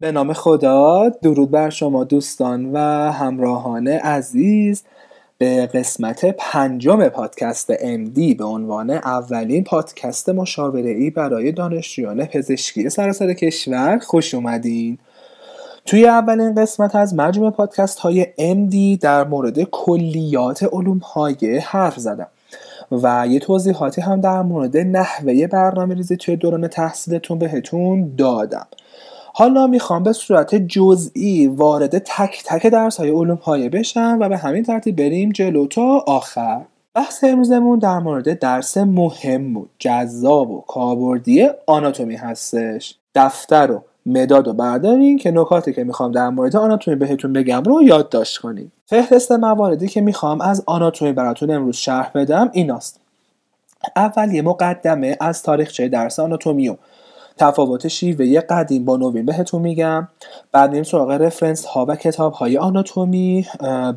به نام خدا. درود بر شما دوستان و همراهان عزیز. به قسمت پنجم پادکست MD به عنوان اولین پادکست مشاوره ای برای دانشجویان پزشکی سراسر کشور خوش اومدین. توی اولین قسمت از مجموع پادکست های MD در مورد کلیات علوم های حرف زدم و یه توضیحاتی هم در مورد نحوه برنامه ریزی توی دوران تحصیلتون بهتون دادم. حالا می‌خوام به صورت جزئی وارد تک تک درس های علوم پایه بشم و به همین ترتیب بریم جلو تا آخر. بحث امروزمون در مورد درس مهم و جذاب و کاربردی آناتومی هستش. دفتر و مداد و بردارین که نکاتی که می‌خوام در مورد آناتومی بهتون بگم رو یادداشت کنید فهرست مواردی که می‌خوام از آناتومی براتون امروز شرح بدم ایناست. اول یه مقدمه از تاریخچه درس آناتومی و تفاوت شیوه قدیم با نوین بهتون میگم. بعد میریم سراغ رفرنس ها و کتاب های آناتومی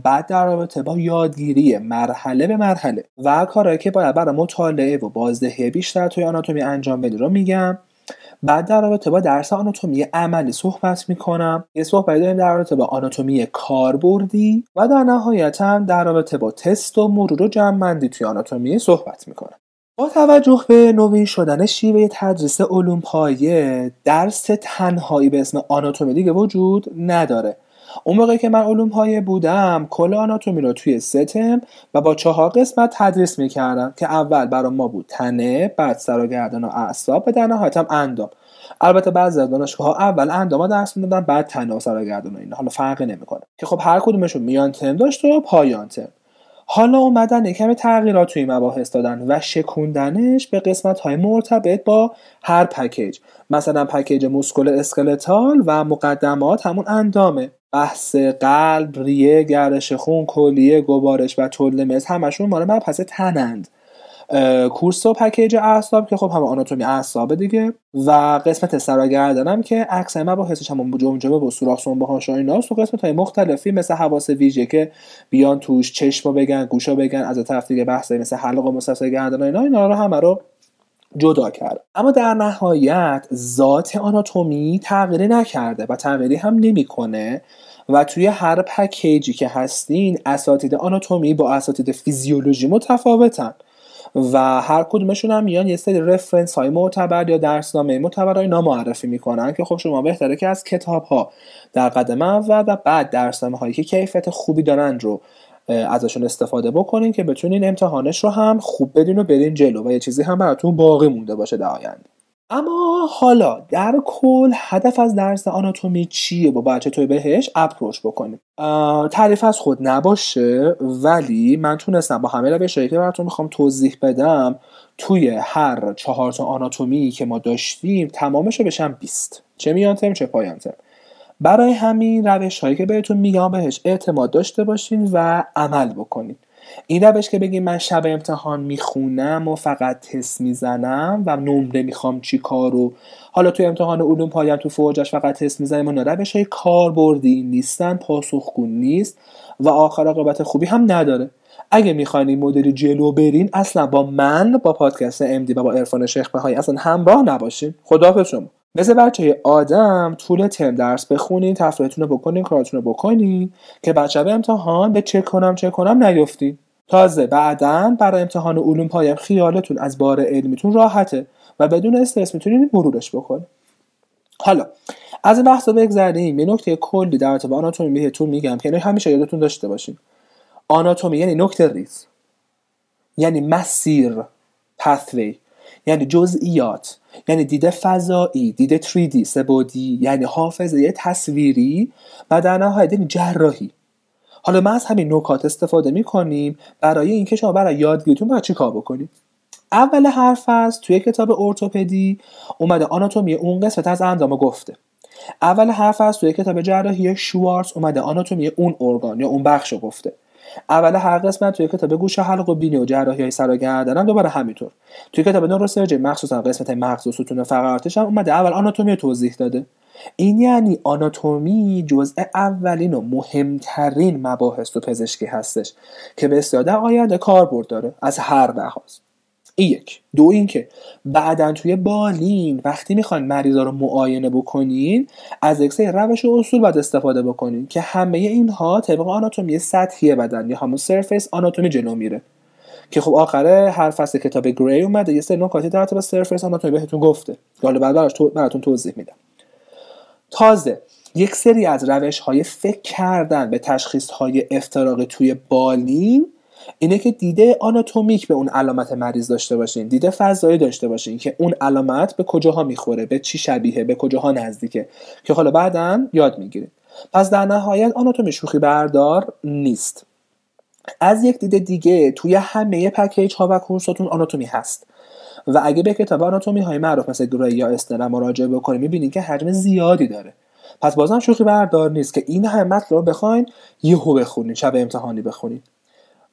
بعد در رابطه با یادگیری مرحله به مرحله و کارهایی که باید برای مطالعه و بازدهی بیشتر توی آناتومی انجام بدی رو میگم. بعد در رابطه با درس آناتومی عملی صحبت می‌کنم. یه صحبت داریم در رابطه با آناتومی کاربردی و در نهایت هم در رابطه با تست و مرور و جمعندی توی آناتومی صحبت می‌کنم. با توجه به نوین شدن شیوه تدریس علوم پایه درس تنهایی به اسم آناتومی دیگه وجود نداره. اون موقعی که من علوم پایه بودم کل آناتومی رو توی ستم و با چهار قسمت تدریس می‌کردم که اول برای ما بود تنه بعد سر و گردن و اعصاب در نهایت هم اندام. البته بعضی از دانشگاه ها اول اندام درس می‌دادن بعد تنه و سر و گردن و اینا. حالا فرقی نمی‌کنه. که خب هر کدومشون میان تم داشت و پایان تم. حالا اومدن یکم تغییرات توی مباحث دادن و شکوندنش به قسمت های مرتبط با هر پکیج. مثلا پکیج musculoskeletal و مقدمات همون اندامه. بحث قلب ریه گردش خون کلیه گوارش و تولید مثل همشون مال مبحث تنند. کورس و پکیج اعصاب که خب همه آناتومی اعصاب دیگه. و قسمت سر و گردنم که اکثر مباحثش هم جمجمه و سوراخ سنبه هاش و ایناست و قسمت های مختلفی مثل حواس ویژه که بیان توش چشم بگن گوشا بگن از طرف دیگه بحث مثل حلق و مسلسل گردن و اینا اینا رو همه رو جدا کرد. اما در نهایت ذات آناتومی تغییری نکرده و تغییری هم نمی‌کنه. و توی هر پکیجی که هستین اساتید آناتومی با اساتید فیزیولوژی متفاوتن. و هر کدومشون هم میان یه سری رفرنس های معتبر یا درسنامه معتبر اینا معرفی می‌کنن که خب شما بهتره که از کتاب ها در قدم اول و بعد درسنامه هایی که کیفیت خوبی دارن رو ازشون استفاده بکنین که بتونین امتحانش رو هم خوب بدین و برین جلو و یه چیزی هم براتون باقی مونده باشه در آینده. اما حالا در کل هدف از درس آناتومی چیه با بچه توی بهش؟ اپروچ بکنیم. تعریف از خود نباشه ولی من تونستم با همه روشهایی که براتون می‌خوام توضیح بدم. توی هر چهار تا آناتومی که ما داشتیم تمامش رو بشم 20 چه میان ترم چه پایان ترم برای همین روش هایی که بهتون میگم بهش اعتماد داشته باشین و عمل بکنین. این روش که بگیم من شب امتحان می‌خونم و فقط تست می‌زنم و نمره می‌خوام چی کارو حالا تو امتحان علوم پایم تو فوجش فقط تست می‌زنیم و روش های کاربردی نیستن پاسخگو نیست و آخر عاقبت خوبی هم نداره. اگه می‌خواین این مدلی جلو برین اصلا با من با پادکست امدی و با عرفان شیخ های اصلا همراه نباشین. خداحافظ شما. مثل بچه آدم طول ترم درس بخونین تفریحتون رو بکنین کارتون رو بکنین که بچه به امتحان به چه کنم چه کنم نیفتین. تازه بعدا برای امتحان علوم پایم خیالتون از بار علمیتون راحته و بدون استرس می‌تونین مرورش بکنین. حالا از این بحثا بگذریم. یه نکته کلی در ارتباط آناتومی بهتون میگم که همیشه یادتون داشته باشین. آناتومی یعنی نکته ریز. یعنی مسیر پثوی یعنی جزئیات یعنی دیده فضایی دیده 3D سبودی یعنی حافظه تصویری و در نهایت یعنی جراحی. حالا ما از همین نکات استفاده می‌کنیم برای اینکه شما برای یادگیریتون باید چی کار بکنید؟ اول حرف است توی کتاب ارتوپدی اومده آناتومی اون قسمت از اندام گفته. اول حرف است توی کتاب جراحی شوارتز اومده آناتومی اون ارگان یا اون بخش گفته. اول هر قسمت توی کتاب گوش و حلق و بینی و جراحی های سر و گردن دوباره همینطور. توی کتاب نوروسرجری مخصوصا قسمت مغز و ستون فقراتش هم اومده. اول آناتومی توضیح داده. این یعنی آناتومی جزء اولین و مهمترین مباحث تو پزشکی هستش که بسیار در آینده کاربرد داره از هر لحاظ. این یک. دو اینکه بعدا توی بالین وقتی می‌خواین مریضا رو معاینه بکنین از سری روش و اصول باید استفاده بکنین که همه اینها طبق آناتومی سطحی بدن یا همون سرفیس آناتومی جلو میره. که خب آخره هر فصل کتاب گری اومده یه سری نکاتی در رابطه سرفیس آناتومی بهتون گفته. حالا بعد براتون توضیح میدم. تازه یک سری از روش های فکر کردن به تشخیص های افتراقی توی بالین اینه که دیده آناتومیک به اون علامت مریض داشته باشین دیده فضایی داشته باشین که اون علامت به کجاها می‌خوره به چی شبیه به کجاها نزدیکه که حالا بعدا یاد می‌گیرید پس در نهایت آناتومی شوخی بردار نیست. از یک دیده دیگه توی همه پکیج ها و کورساتون آناتومی هست. و اگه به کتاب آناتومی های معروف مثل گری یا استنر مراجعه بکنید می‌بینید که حجم زیادی داره. پس بازم شوخی بردار نیست که این همه رو بخواین یهو بخونید شب امتحانی بخونید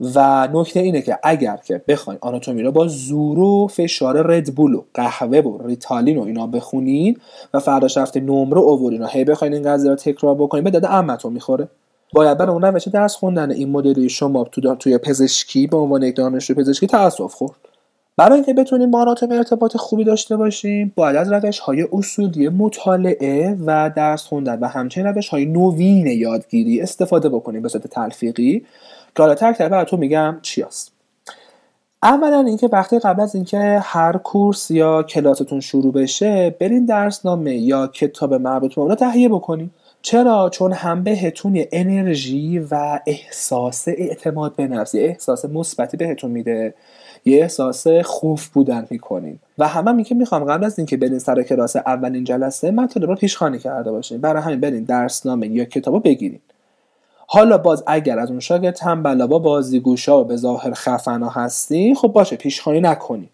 و نکته اینه که اگر که بخواین آناتومی رو با زور و فشار ردبول و قهوه و ریتالین و اینا بخونین و فرداش رفته نمره اوورین و هی بخواین این قضیه رو تکرار بکنین به داده امتون می‌خوره. باید برای اون روش درس خوندن این مدلی شما تو توی پزشکی به عنوان یک دانشجو پزشکی تاسف خورد. برای اینکه بتونیم با آناتومی ارتباط خوبی داشته باشیم باید از روش های اصولی مطالعه و درس خوندن و همچنین روش های نوین یادگیری استفاده بکنیم به صورت تلفیقی. که حالا تک براتون میگم چی هست. اولا اینکه وقتی قبل از اینکه هر کورس یا کلاستون شروع بشه برین درسنامه یا کتاب مربوط به اون تهیه بکنین. چرا؟ چون هم بهتون انرژی و احساس اعتماد به نفس احساس مثبتی بهتون میده یه احساس خوف بودن می‌کنین. و همه هم که می‌خوام قبل از اینکه برین سر کلاس اولین جلسه مطالب رو پیشخوانی کرده باشین. برای همین برین درسنامه یا کتابو بگیرین. حالا باز اگر از اون شاگرد تنبلا با بازیگوشا و به ظاهر خفنا هستی خب باشه پیشخوانی نکنین.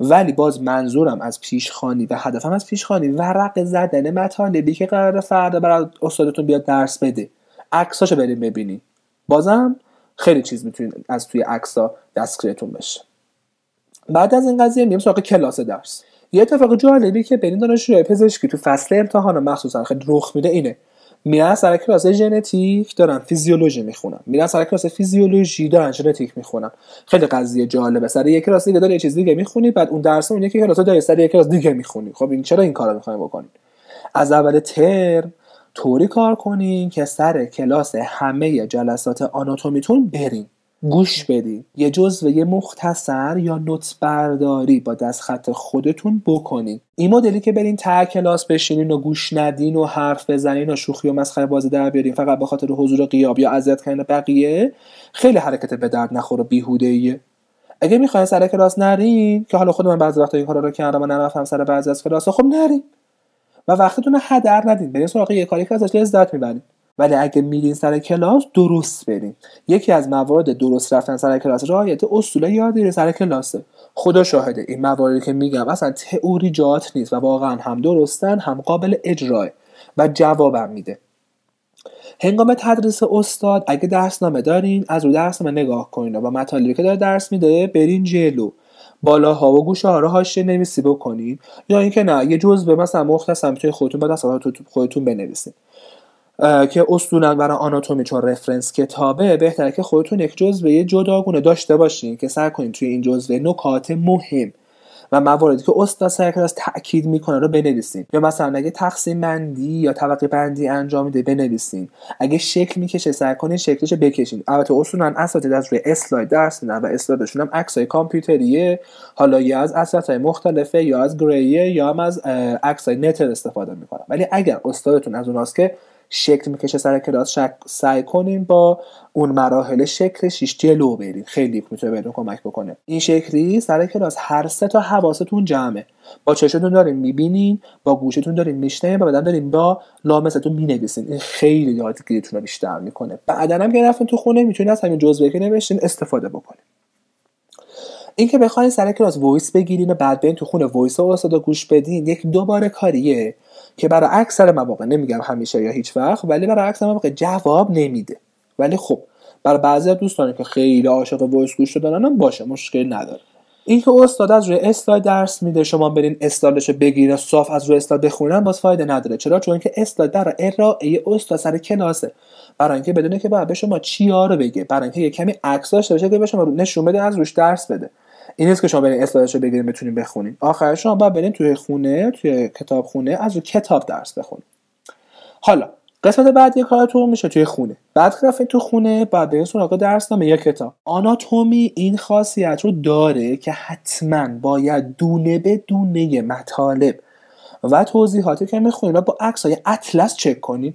ولی باز منظورم از پیشخانی و هدفم از پیشخانی ورق زدن مطالبی که قرار فردا برای استادتون بیاد درس بده. عکساشو بریم ببینین بازم خیلی چیز می‌تونید از توی عکسا دستگیرتون بشه. بعد از این قضیه میریم سراغ کلاس درس. یه اتفاق جالبی که بین دانشجوهای پزشکی تو فصل امتحان مخصوصا خیلی رخ میده اینه. میرن سر کلاس ژنتیک دارن فیزیولوژی می‌خونن. میرن سر کلاس فیزیولوژی دارن ژنتیک می‌خونن. خیلی قضیه جالبه. سر یک کلاس دیگه داره یه چیز دیگه می‌خونی بعد اون درس اون یکی کلاس داره سر یک کلاس دیگه می‌خونی. خب این چرا این کارو می‌خوایم بکنید از اول ترم طوری کار کنین که سر کلاس همه جلسات آناتومیتون برین. گوش بدین یه جزوه مختصر یا نوت برداری با دست خط خودتون بکنین این مدلی که برین ته کلاس بشینین و گوش ندین و حرف بزنین و شوخی و مسخره بازی در بیارین فقط به خاطر حضور قیاب یا اذیت کردن بقیه خیلی حرکت به درد نخور و بیهوده ایه اگه می‌خواین سر کلاس نرین که حالا خود من بعضی وقتا این کارا رو کردم و نرفتم سر بعضی از کلاس خب نرین. و وقتتون رو هدر ندین. برین سراغ یه کاری که ازش لذت می‌برین. ولی اگه میرین سر کلاس درست برین. یکی از موارد درست رفتن سر کلاس رعایت اصول یادگیری سر کلاسه خدا شاهده این مواردی که میگم اصلا تئوری جات نیست و واقعا هم درستن هم قابل اجراه و جوابم میده. هنگام تدریس استاد اگه درسنامه دارین از رو درسنامه نگاه کنین و مطالبی که داره درس میده برین جلو. بالاها و گوشه ها رو حاشیه نویسی بکنین. یا اینکه نه یه جزء مثلا مختصر توی خودتون با دست خودتون بنویسین. که اصولا برای آناتومی چون رفرنس کتابه بهتره که خودتون یک جزوه جداگونه داشته باشین که سعی کنین توی این جزوه نکات مهم و مواردی که استاد سر کلاس تاکید می‌کنه رو بنویسین. یا مثلا اگه تقسیم بندی یا طبقه بندی انجام میده بنویسین. اگه شکل می‌کشه سعی کنین شکلش بکشین. البته اصولا اساتید از روی اسلاید درس میدن و اسلایدشون هم عکسای کامپیوتریه. حالا یا از اساتید مختلفه یا از گریه یا هم از عکسای نتر استفاده می‌کنن. ولی اگر استادتون از اوناست که شکل می‌کشه سر کلاس شک سعی کنین با اون مراحل شکل شیش جلو برید خیلی می‌تونه بهتون کمک بکنه. این شکلی سر کلاس هر سه تا حواستون جمعه. با چشتون دارین می‌بینین با گوشتون دارین میشنین و بعدا دارین با لامستون می‌نویسین. این خیلی یادگیریتون رو بیشتر می‌کنه. بعدا هم که رفتین تو خونه می‌تونین از همین جزوه که نوشتین استفاده بکنین. اینکه بخواین سر کلاس voice بگیرین و بعد برین تو خونه voice استاد گوش بدین یک دوباره کاریه. که برای اکثر مواقع نمیگم همیشه یا هیچ وقت ولی برای اکثر مواقع جواب نمیده. ولی خب برای بعضی از دوستانی که خیلی عاشق voice گوش دادن هم باشه مشکلی نداره. اینکه استاد از روی اسلاید درس میده شما برین اسلایدش بگیرین صاف از روی اسلاید بخونن باز فایده نداره. چرا؟ چون که اسلاید در ارائه استاد سر کلاسه. برای اینکه بدونه که باید به شما چیا رو بگه برای اینکه یه کمی عکس داشته باشه که به شما نشون بده از روش درس بده. این نیست که شما برین اسلایدش رو بگیرین بتونین بخونین. آخرش شما باید برین توی خونه توی کتاب خونه از رو کتاب درس بخونین. حالا قسمت بعدی کارتون میشه توی خونه. بعد رفت تو خونه بعد برین سراغ درس نامه یا کتاب. آناتومی این خاصیت رو داره که حتما باید دونه به دونه مطالب و توضیحاتی که می‌خونین با عکس های اطلس چک کنین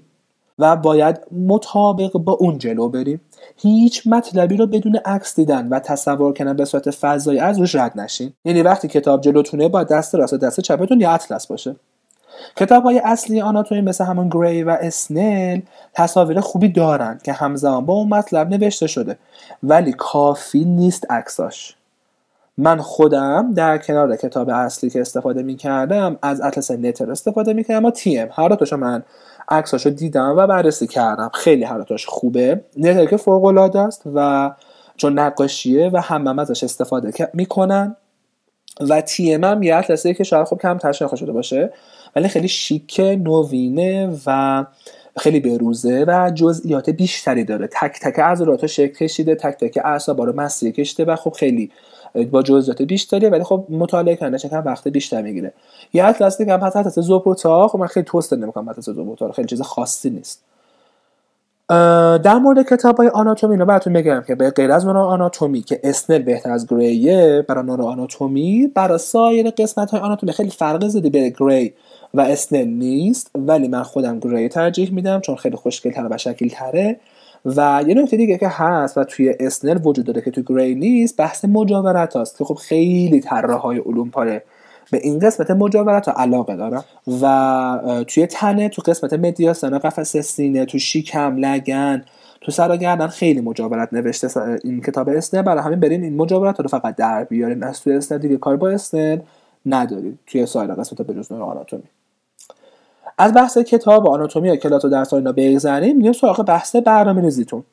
و باید مطابق با اون جلو بریم هیچ مطلبی رو بدون عکس دیدن و تصور کردن به صورت فضایی از روش رد نشین. یعنی وقتی کتاب جلوتونه با دست راست و دست چپتون یا اطلس باشه. کتاب های اصلی آناتومی مثل همون گری و اسنل تصاویر خوبی دارن که همزمان با اون مطلب نوشته شده. ولی کافی نیست عکساش. من خودم در کنار کتاب اصلی که استفاده می کردم از اطلس نتر استفاده می کردم و تی ام هر دوتاشو من عکساشو دیدم و بررسی کردم. خیلی دوتاش خوبه. نتر که فوق العاده است و چون نقاشیه و هم, هم ازش استفاده می‌کنن و تی ام هم یه اطلسه که شاید خب کم تشنخ شده باشه. ولی خیلی شیک نوینه و خیلی بروزه و جزئیات بیشتری داره. تک تک عضلات شکل کشیده تک تک اعصاب رو مسیر کشیده و خب خیلی با جزئیات بیشتری ولی خب مطالعه کردن چقدر وقت بیشتر می‌گیره. یه اطلس دیگه هم هست اطلس زوپوتا. خب من خیلی توست نمی‌کنم اطلس زوپوتا خیلی چیز خاصی نیست. در مورد کتاب های آناتومی رو براتون میگم که به غیر از نورو آناتومی که اسنل بهتر از گریه برای نورو آناتومی برای سایر قسمت های آناتومی خیلی فرق زدی به گری و اسنل نیست ولی من خودم گری ترجیح میدم چون خیلی خوشگل تره و شکل تره و یه نکته دیگه که هست و توی اسنل وجود داره که توی گری نیست بحث مجاورت هست که خب خیلی طراح های علوم پاره به این قسمت مجاورت علاقه دارم. و توی تنه تو قسمت مدیاستان قفس سینه تو شیکم لگن تو سر گردن خیلی مجاورت نوشته. این کتاب اسنل برای همین برین این مجاورت رو فقط در بیارین. از توی اسنل دیگه کار با اسنل ندارید. توی سایر قسمت به جز آناتومی. از بحث کتاب آناتومی یا کلات و درس اینا بگذریم میریم سراغ بحث برنامه ریزیتون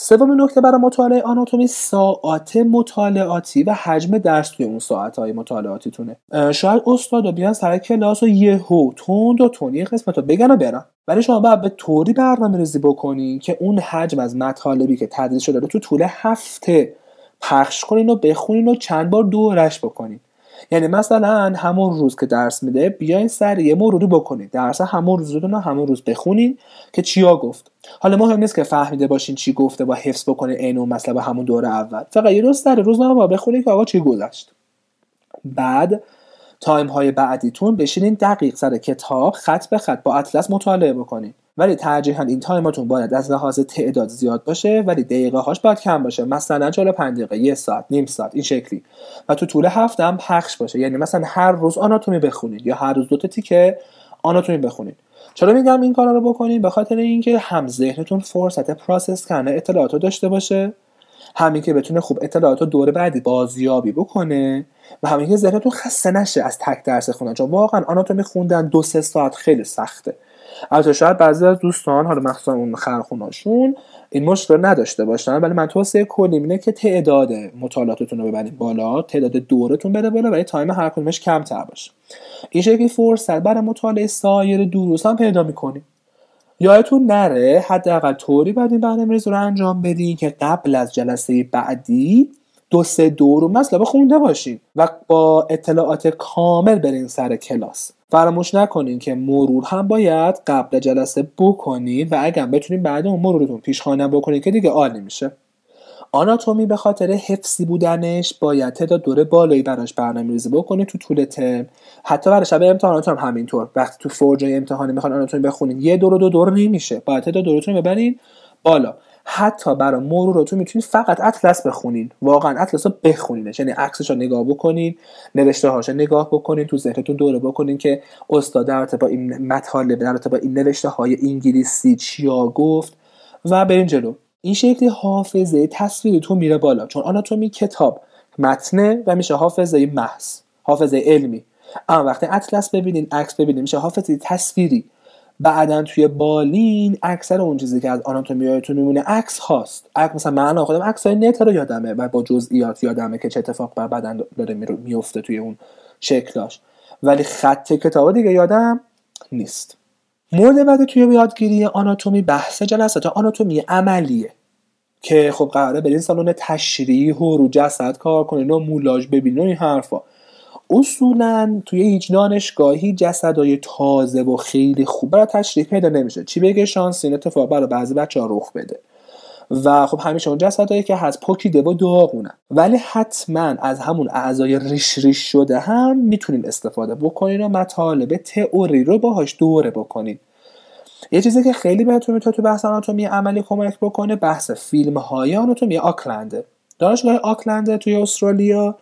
سومین نکته برای مطالعه آناتومی ساعات مطالعاتی و حجم درس توی اون ساعت های مطالعاتیتونه شاید استاد بیان سر کلاس و یهو تند و تون یه قسمت رو بگن و برن. ولی شما باید به طوری برنامه ریزی بکنین که اون حجم از مطالبی که تدریس شده تو طول هفته پخش کنین و بخونین و چند بار دورش بکنین. یعنی مثلا همون روز که درس میده بیاین سر یه مروری بکنید درس همون روز رو همون روز بخونین که چیا گفت. حالا مهم نیست که فهمیده باشین چی گفته با حفظ بکنین عین اون مثلا همون دوره اول. فقط یه روز سر روز با بخونید که آقا چی گذشت. بعد تایم های بعدیتون بشینین دقیق سر کتاب خط به خط با اطلس مطالعه بکنین. ولی ترجیحا این تایماتون باید از لحاظ تعداد زیاد باشه ولی دقیقه هاش باید کم باشه. مثلا 45 دقیقه یه ساعت نیم ساعت این شکلی. و تو طول هفته هم پخش باشه. یعنی مثلا هر روز آناتومی بخونید یا هر روز دو تا تیکه آناتومی بخونید. چرا میگم این کارا رو بکنید به خاطر اینکه هم ذهنتون فرصت process کردن اطلاعات رو داشته باشه. همین که بتونه خوب اطلاعات دور بعدی بازیابی بکنه و همین که ذهنتون خسته نشه از تک درس خوندن. چون واقعا آناتومی خوندن دو سه ساعت خیلی سخته. البته شاید بعضی از دوستان حالا مخصوصا اون خرخوناشون این مشکل نداشته باشن. ولی من توصیه کلیم اینه که تعداد مطالعاتتون رو ببرید بالا تعداد دورتون بره بالا ولی تایم هر کدومش کمتر باشه. این شکلی فرصت برای مطالعه سایر دروس هم پیدا می‌کنیم یادتون نره حداقل طوری باید این برنامه رو انجام بدین که قبل از جلسه بعدی دو سه دور رو مثلا خونده باشین و با اطلاعات کامل برین سر کلاس. فراموش نکنین که مرور هم باید قبل جلسه بکنید و اگر بتونین بعد اون مرورتون پیشخانه بکنید که دیگه عالی میشه آناتومی به خاطر حفظی بودنش باید تعداد دوره بالایی براش برنامه ریزی بکنید تو طول ترم. حتی برای شب امتحانات هم همینطور. وقتی تو فرجای امتحانی می‌خوان آناتومی بخونید یه دور و دو دور نمیشه. باید تعداد دورتون ببرین بالا. حتی برای مرور رو تو می‌تونید فقط اطلس بخونین. واقعا اطلس رو بخونینش. یعنی عکسش رو نگاه بکنین نوشته هاش نگاه بکنین تو ذهنتون دوره بکنین که استاد در با این مطالب در با این نوشته های انگلیسی چیا گفت و برین جلو. این شکلی حافظه تصویری تو میره بالا. چون آناتومی کتاب متنه و میشه حافظه محض حافظه علمی. اما وقتی اطلس ببینین عکس ببینین میشه حافظه تصویری. بعدا توی بالین اکثر اون چیزی که از آناتومیایتون میمونه عکس هاست. عکس مثلا من خودم عکس های نت رو یادمه و با جزئیات یادمه که چه اتفاق بر بدن داره میفته توی اون شکلاش. ولی خط کتاب دیگه یادم نیست. مورد بعد توی یادگیری آناتومی بحث جلسات آناتومی عملیه که خب قراره برین سالن تشریح و رو جسد کار کنین و مولاژ ببینین این حرفا. اصولا توی هیچ دانشگاهی جسدهای تازه و خیلی خوب برای تشریح پیدا نمیشه. چی بگه شانس این اتفاق؟ برای بعضی بچه ها رخ بده. و خب همیشه اون جسدهایی که هست پوکیده و داغونه. ولی حتما از همون اعضای ریش ریش شده هم می‌تونین استفاده بکنین و مطالب تئوری رو باهاش دوره بکنین. یه چیزی که خیلی بهتون می‌تونه تو بحث آناتومی عملی کمک بکنه بحث فیلم های آناتومی آکلنده دانشگاه آکلنده توی استرالیا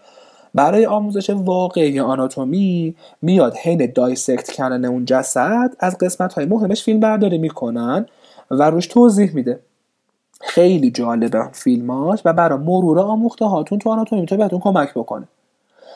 برای آموزش واقعی آناتومی میاد حین دایسکت کردن اون جسد از قسمت های مهمش فیلم برداری می‌کنن و روش توضیح میده. خیلی جالبه فیلماش و برای مرور آموخته هاتون تو آناتومی می‌تونه بهتون کمک بکنه.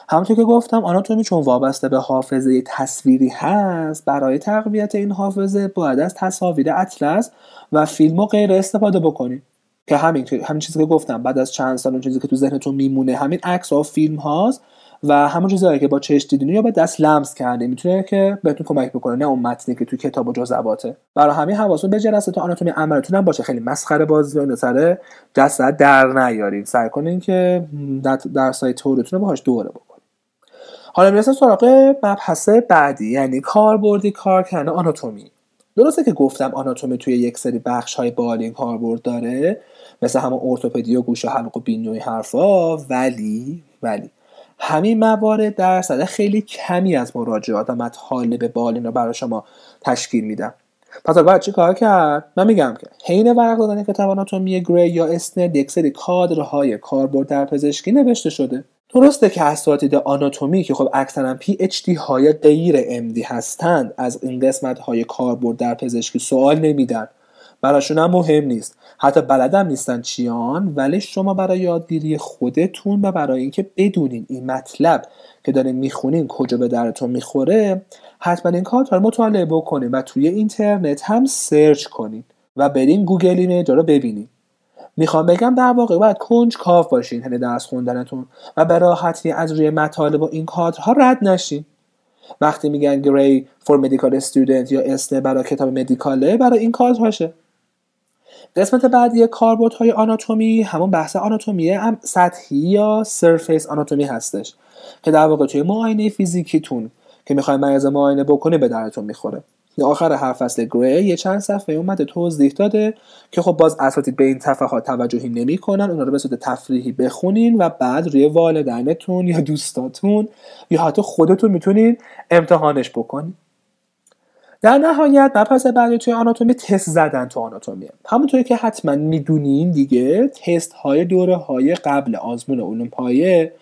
همونطور که گفتم آناتومی چون وابسته به حافظه تصویری هست برای تقویت این حافظه باید از تصاویر اطلس و فیلم و غیر استفاده بکنیم که همین همین چیزی که گفتم بعد از چند سال اون چیزی که تو ذهنتون میمونه همین عکس ها فیلم هاست و همون چیزایی که با چش دیدینی یا با دست لمس کرده می‌تونه که بهتون کمک بکنه نه اون متنی که تو کتاب و جزئیاته. برای همین حواستون به جلسه تو آناتومی عملتون هم باشه. خیلی مسخره بازی و سر جسد در نیارین. سعی کنین که در سایت تورتون رو باهاش دوره بکنین. حالا می‌رسیم سراغ مبحث بعدی یعنی کاربردی کار کردن آناتومی. درسته که گفتم آناتومی توی یک سری بخش های بالین کاربرد داره مثل همون ارتوپدی و گوش و حلق و بینی حرفا ولی ولی همین موارد درصد خیلی کمی از مراجعات و مطالب بالین رو برای شما تشکیل میدم. پس باید چی کار کرد؟ من میگم که حین ورق دادن کتاب آناتومی گری یا اسنر یک سری کادرهای کاربرد در پزشکی نوشته شده. درسته که اساتید آناتومی که خب اکثرا پی اچ دی های غیر ام دی هستند از این قسمت های کاربرد در پزشکی سوال نمیدن. براشون هم مهم نیست. حتی بلدم نیستن چیان ولی شما برای یادگیری خودتون و برای اینکه بدونین این مطلب که دارین می‌خونین کجا به دردتون می‌خوره حتما این کار رو مطالعه بکنین و توی اینترنت هم search کنین و برین Google Image رو ببینین. می‌خوام بگم در واقع باید کنجکاو باشین حین درس خوندنتون و به راحتی از روی مطالب و این کادرها رد نشین. وقتی میگن Gray for medical student یا اسنل برای کتاب medical ه برای این کادرهاشه قسمت بعدی های آناتومی همون بحث آناتومی هم سطحی یا سرفیس آناتومی هستش که در واقع توی معاینه فیزیکیتون که می‌خوایم مریض معاینه بکنی به درتون می‌خوره. آخر هر فصل گری یه چند صفحه اومده توضیح داده که خب باز اساتید به این صفحات توجهی نمی‌کنن اونا رو به صورت تفریحی بخونین و بعد روی والدینتون یا دوستاتون یا حتی خودتون می‌تونین امتحانش بکنین. در نهایت مبحث بعدی توی آناتومی تست زدن تو آناتومیه همونطوری که حتما می‌دونین دیگه تست های دوره های قبل آزمون علوم پایه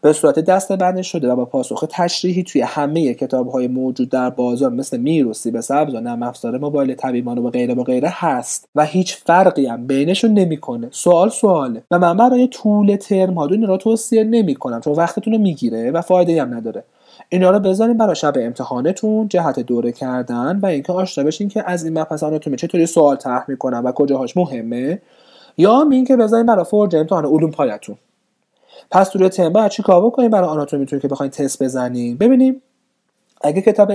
به صورت دسته بندی شده و با پاسخ تشریحی توی همه کتاب های موجود در بازار مثل میروسی به سبز و نرم افزار موبایل طبیبان و غیره و غیره هست و هیچ فرقی هم بینشون نمی‌کنه. سوال سواله و من برای طول ترم ها را توصیه نمی‌کنم چون وقتتون رو می‌گیره و فایده هم نداره. اینا رو بذاریم برای شب امتحانتون جهت دوره کردن و اینکه آشنا بشین که از این مبحث چطوری سوال طرح می‌کنن و کجاهاش مهمه یا این که بذاریم برای فرج امتحان علوم پایتون پس توی ترم باید چی کار بکنیم برای آناتومیتون که بخواین تست بزنیم. ببینیم اگه کتاب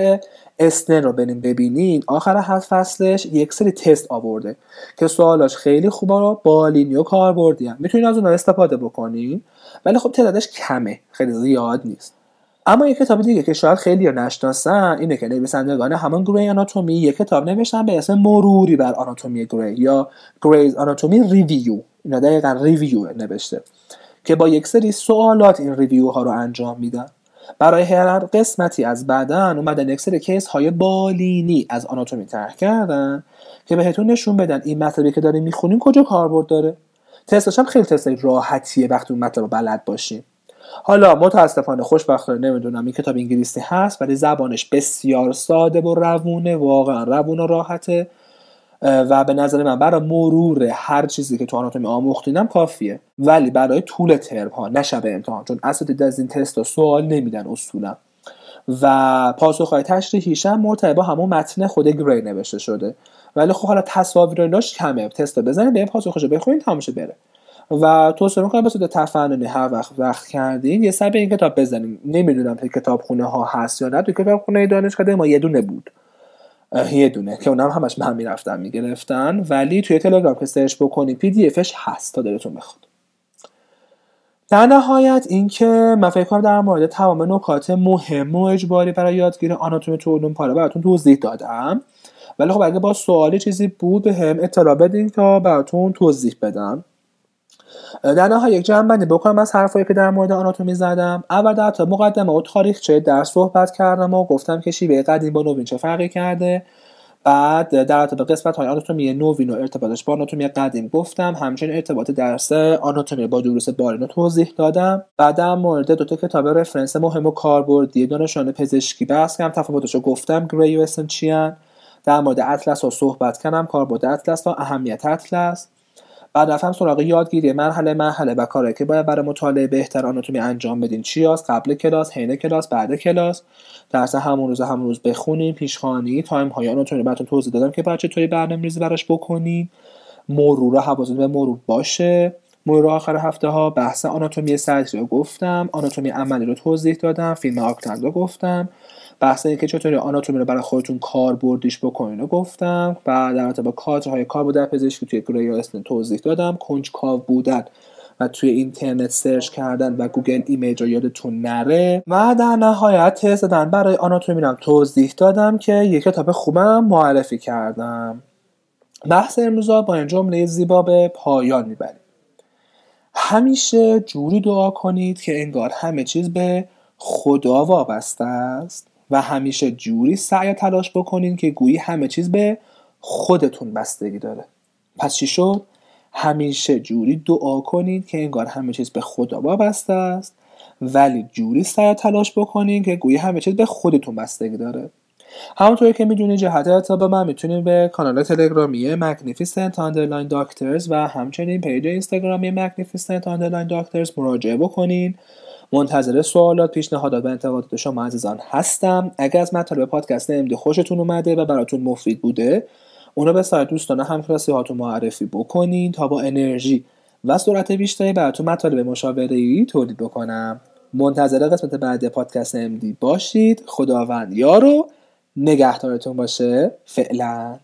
اسنر رو بریم ببینین آخر هر فصلش یک سری تست آورده که سوالاش خیلی خوبه رو بالینی و کاربردی هم. می‌تونین از اونها استفاده بکنین ولی خب تعدادش کمه. خیلی زیاد نیست. اما یک کتاب دیگه که شاید خیلی نشناسن اینه که نویسندگان همان Gray Anatomy یک کتاب نوشتن به اسم مروری بر آناتومی گری یا Gray's Anatomy Review اینا دقیقا review نوشته که با یک سری سوالات این review ها رو انجام میدن. برای هر قسمتی از بدن اومدن یک سری case های بالینی از آناتومی طرح کردن که بهتون نشون بدن این مطلبی که داریم می‌خونیم کجا کاربرد داره. تستش هم خیلی تست راحتیه وقتی اون مطلب بلد باشیم. حالا متاسفانه خوشبختانه نمی‌دونم این کتاب انگلیسی هست ولی زبانش بسیار ساده و روونه واقعا روون و راحته. و به نظر من برای مرور هر چیزی که تو آناتومی آموختینم کافیه. ولی برای طول ترم ها نه شب امتحان چون اساتید از این تست سوال نمیدن اصولا. و پاسخ های تشریحیش هم با همون متن خود گری نوشته شده. ولی خب حالا تصاویر کمه. تست بزنید به پاسخش بخونید تمامش بره. و توصیه می‌کنم به صورت تفننی هر وقت وقت کردین یه سر به این کتاب بزنین. نمی‌دونم که کتاب خونه ها هست یا نه. تو کتاب خونه دانشگاه ما یه دونه بود. یه دونه که اونم همش من می‌رفتم می‌گرفتن. ولی توی تلگرام که سرچ بکنی پی دی افش هست تا دلتون بخواد. در نهایت اینکه من فکر در مورد تمام نکات مهم و اجباری برای یادگیری آناتومی تو علوم پاره براتون توضیح دادم. ولی خب اگه با سوالی چیزی بود به هم اطلاع بدین تا براتون توضیح بدم. در نهایت یک جمع بکنم. از حرفایی که در مورد آناتومی زدم اول در تا مقدمه و تاریخچه در صحبت کردم و گفتم که شیوه قدیم با نوین چه فرقی کرده. بعد در به قسمت های آناتومی نوین و ارتباطش با آناتومی قدیم گفتم. همچنین ارتباط درس آناتومی با دروس بارین رو توضیح دادم. بعد در مورد دو تا کتاب رفرنس مهم و کاربردی دانشان پزشکی بحث کردم. تفاوتش رو گفتم گری و چیان در مورد اطلس رو صحبت کردم. کاربرد اطلس و اهمیت اطلس. بعد رفتم سراغ یادگیری مرحله مرحله و کاری که باید برای مطالعه بهتر آناتومی انجام بدین. چی هست؟ قبل کلاس حین کلاس بعد کلاس. درس همون روز همون روز بخونیم پیشخوانی تایم های آناتومی براتون توضیح دادم که بعد چطوری برنامه‌ریزی براش بکنین. مرور حواستون به مرور باشه. مرور آخر هفته ها بحث آناتومی سطحی رو گفتم. آناتومی عملی رو توضیح دادم. فیلم Acland رو گفتم. بحث اینکه چطوری آناتومی رو برای خودتون کاربردیش بکنین. رو گفتم و در با کادرهای کاربرد پزشکی توی گریا توضیح دادم کنجکاو بودن و توی اینترنت search کردن و Google Image رو یادتون نره. و در نهایت تست دادن. برای آناتومی هم توضیح دادم که یک کتاب خوبم معرفی کردم. بحث امروز با این جمله زیبا به پایان می‌بریم. همیشه جوری دعا کنید که انگار همه چیز به خدا وابسته است. و همیشه جوری سعی تلاش بکنین که گویی همه چیز به خودتون بستگی داره. پس چی شد؟ همیشه جوری دعا کنید که انگار همه چیز به خدا وابسته است ولی جوری سعی تلاش بکنید که گویی همه چیز به خودتون بستگی داره. همونطوری که می‌دونید جهت به من می‌تونید به کانال تلگرامی magnificent underline doctors و همچنین پیج اینستاگرامی magnificent underline doctors مراجعه بکنین. منتظر سوالات پیشنهادات و انتقادات شما عزیزان هستم. اگر از مطالب پادکست امدی خوشتون اومده و براتون مفید بوده اونو به سایت دوستان همکلاسی هاتون معرفی بکنین تا با انرژی و سرعت بیشتری براتون مطالب مشاوره ای تولید بکنم. منتظر قسمت بعد پادکست امدی باشید. خداوند یارو نگهدارتون باشه. فعلا.